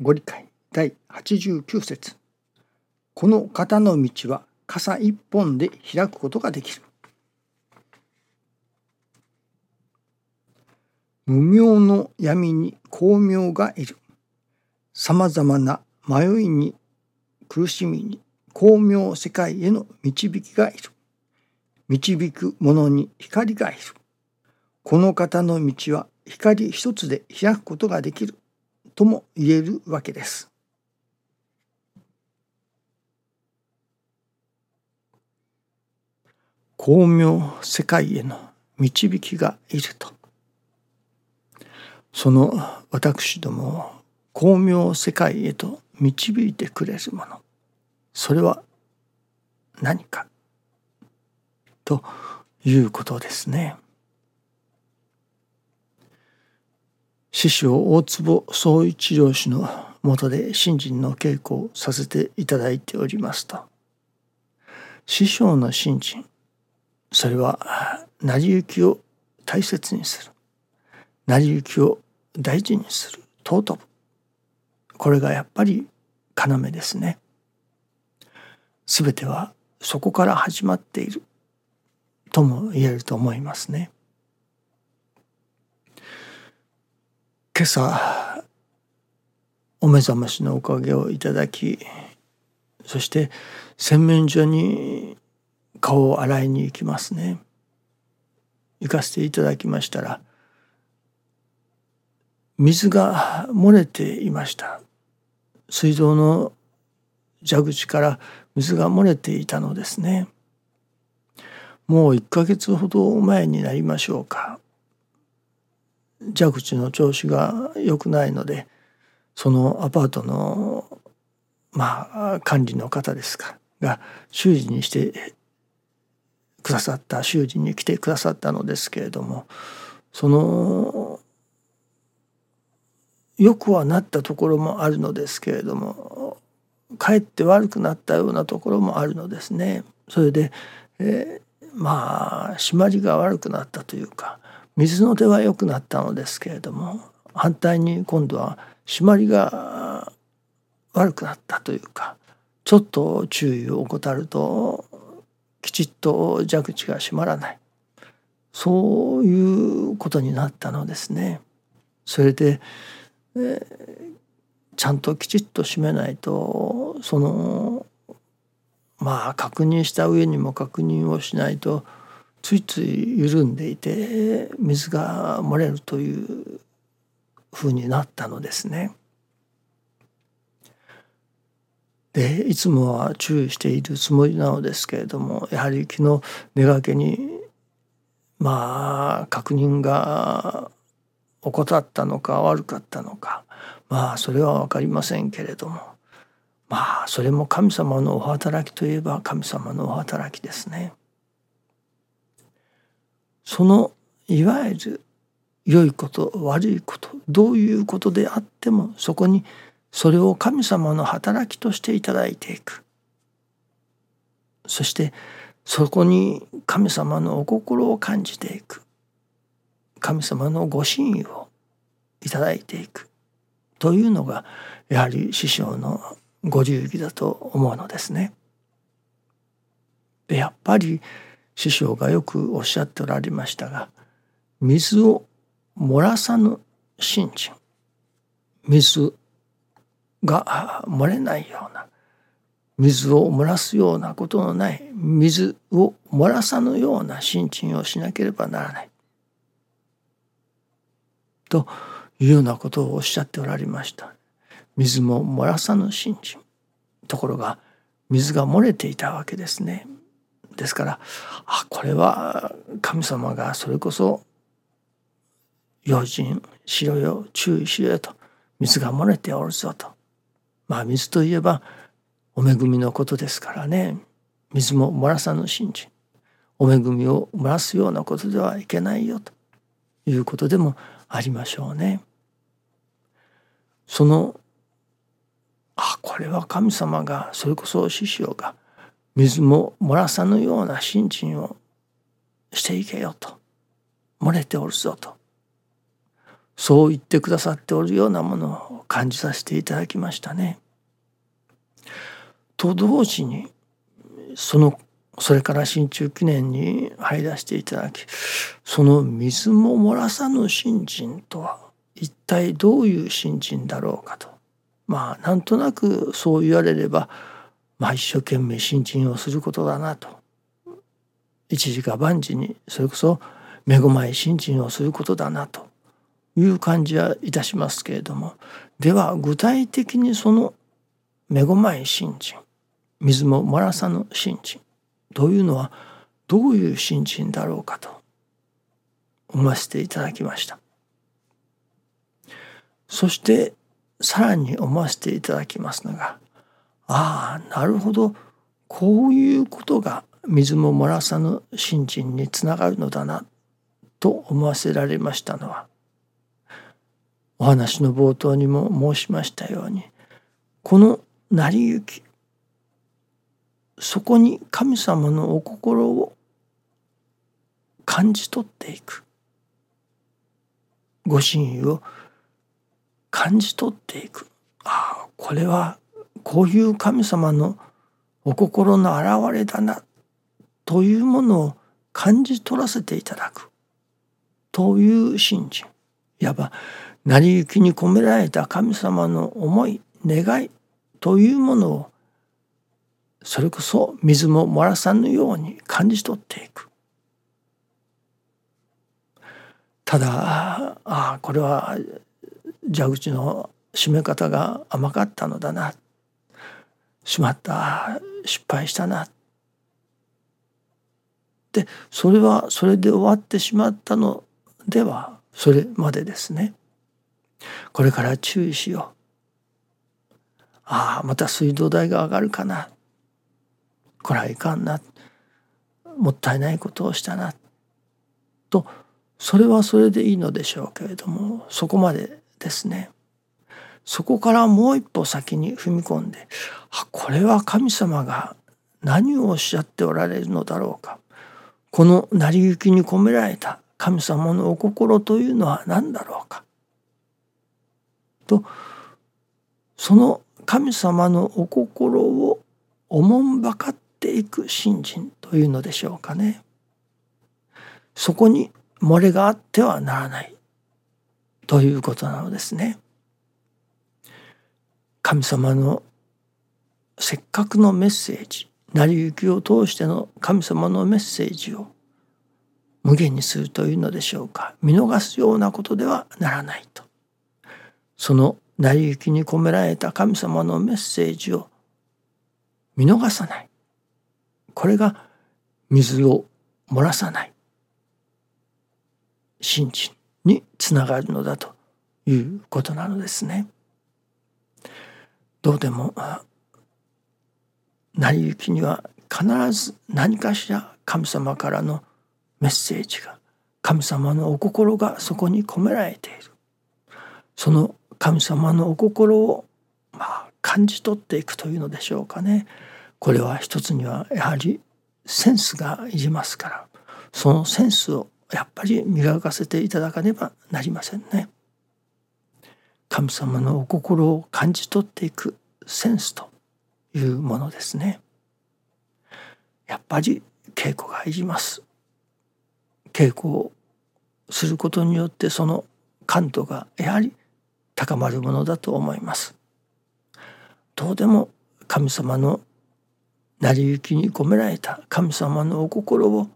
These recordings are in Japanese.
ご理解第89節この方の道は傘一本で開くことができる。無明の闇に光明がいる。さまざまな迷いに苦しみに光明世界への導きがいる。導く者に光がいる。この方の道は光一つで開くことができるとも言えるわけです。光明世界への導きがいるとその私どもを光明世界へと導いてくれるものそれは何か？ということですね。師匠大坪総一郎氏のもとで信心の稽古をさせていただいておりますと師匠の信心それは成り行きを大切にする。成り行きを大事にする尊ぶ。これがやっぱり要ですね。全てはそこから始まっているとも言えると思いますね。今朝お目覚ましのおかげをいただきそして洗面所に顔を洗いに行きますね。行かせていただきましたら水が漏れていました。水道の蛇口から水が漏れていたのですね。もう1ヶ月ほど前になりましょうか。蛇口の調子が良くないのでそのアパートのまあ管理の方ですかが修理にしてくださった修理に来てくださったのですけれどもそのよくはなったところもあるのですけれどもかえって悪くなったようなところもあるのですね。それで、えー、まあ締まりが悪くなったというか水の出は良くなったのですけれども反対に今度は締まりが悪くなったというかちょっと注意を怠るときちっと蛇口が閉まらないそういうことになったのですね。それで、えー、ちゃんときちっと閉めないとそのまあ確認した上にも確認をしないとついつい緩んでいて水が漏れるというふうになったのですね。でいつもは注意しているつもりなのですけれどもやはり昨日寝がけにまあ確認が怠ったのか悪かったのかまあそれは分かりませんけれどもまあそれも神様のお働きといえば神様のお働きですね。そのいわゆる良いこと悪いことどういうことであってもそこにそれを神様の働きとしていただいていく。そしてそこに神様のお心を感じていく。神様のご真意をいただいていく。というのがやはり師匠のご流儀だと思うのですね。やっぱり師匠がよくおっしゃっておられましたが水を漏らさぬ信心水が漏れないような水を漏らすようなことのない水を漏らさぬような心身をしなければならないというようなことをおっしゃっておられました。水も漏らさぬ心身ところが水が漏れていたわけですね。ですからあこれは神様がそれこそ用心しろよ注意しろよと水が漏れておるぞと。まあ水といえばお恵みのことですからね。水も漏らさぬ信心お恵みを漏らすようなことではいけないよと。いうことでもありましょうね。そのあこれは神様がそれこそ師匠が水も漏らさぬような信心をしていけよと。漏れておるぞと。そう言ってくださっておるようなものを感じさせていただきましたね。と同時にそのそれから新中記念に入らせていただきその水も漏らさぬ信心とは一体どういう信心だろうかと。まあなんとなくそう言われれば、まあ、一生懸命信心をすることだなと。一時か万事にそれこそ恵まい信心をすることだなと。いう感じはいたしますけれども。では具体的にその恵まい信心水も漏らさぬ信心というのはどういう信心だろうかと思わせていただきました。そしてさらに思わせていただきますのがああなるほど。こういうことが水も漏らさぬ信心につながるのだなと思わせられましたのはお話の冒頭にも申しましたようにこの成り行きそこに神様のお心を感じ取っていくご真意を感じ取っていく。ああこれはこういう神様のお心の表れだなというものを感じ取らせていただく。という信心。いわば成り行きに込められた神様の思い願いというものをそれこそ水も漏らさぬように感じ取っていく。ただああこれは蛇口の締め方が甘かったのだな。しまった。失敗したな。でそれはそれで終わってしまったのではそれまでですね。これから注意しよう。ああまた水道代が上がるかな。これはいかんな。もったいないことをしたな。とそれはそれでいいのでしょうけれどもそこまでですね。そこからもう一歩先に踏み込んであこれは神様が何をおっしゃっておられるのだろうかこの成り行きに込められた神様のお心というのは何だろうかとその神様のお心をおもんばかっていく信心というのでしょうかね。そこに漏れがあってはならないということなのですね。神様のせっかくのメッセージ成り行きを通しての神様のメッセージを無限にするというのでしょうか。見逃すようなことではならないと。その成り行きに込められた神様のメッセージを見逃さない。これが水を漏らさない。信心につながるのだということなのですね。どうでも成り行きには必ず何かしら神様からのメッセージが神様のお心がそこに込められている。その神様のお心をまあ感じ取っていくというのでしょうかね。これは一つにはやはりセンスがいりますから。そのセンスをやっぱり磨かせていただかねばなりませんね。神様のお心を感じ取っていくセンスというものですね。やっぱり稽古がいります。稽古をすることによってその感度がやはり高まるものだと思います。どうでも神様の成り行きに込められた神様のお心を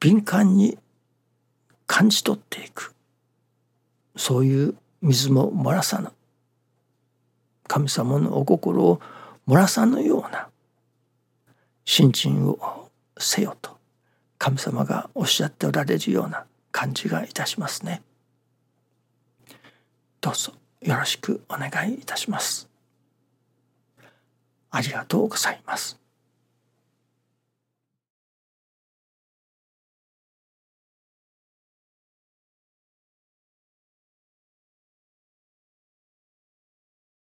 敏感に感じ取っていくそういう水も漏らさぬ神様のお心を漏らさぬような心身をせよと神様がおっしゃっておられるような感じがいたしますね。どうぞよろしくお願いいたします。ありがとうございます。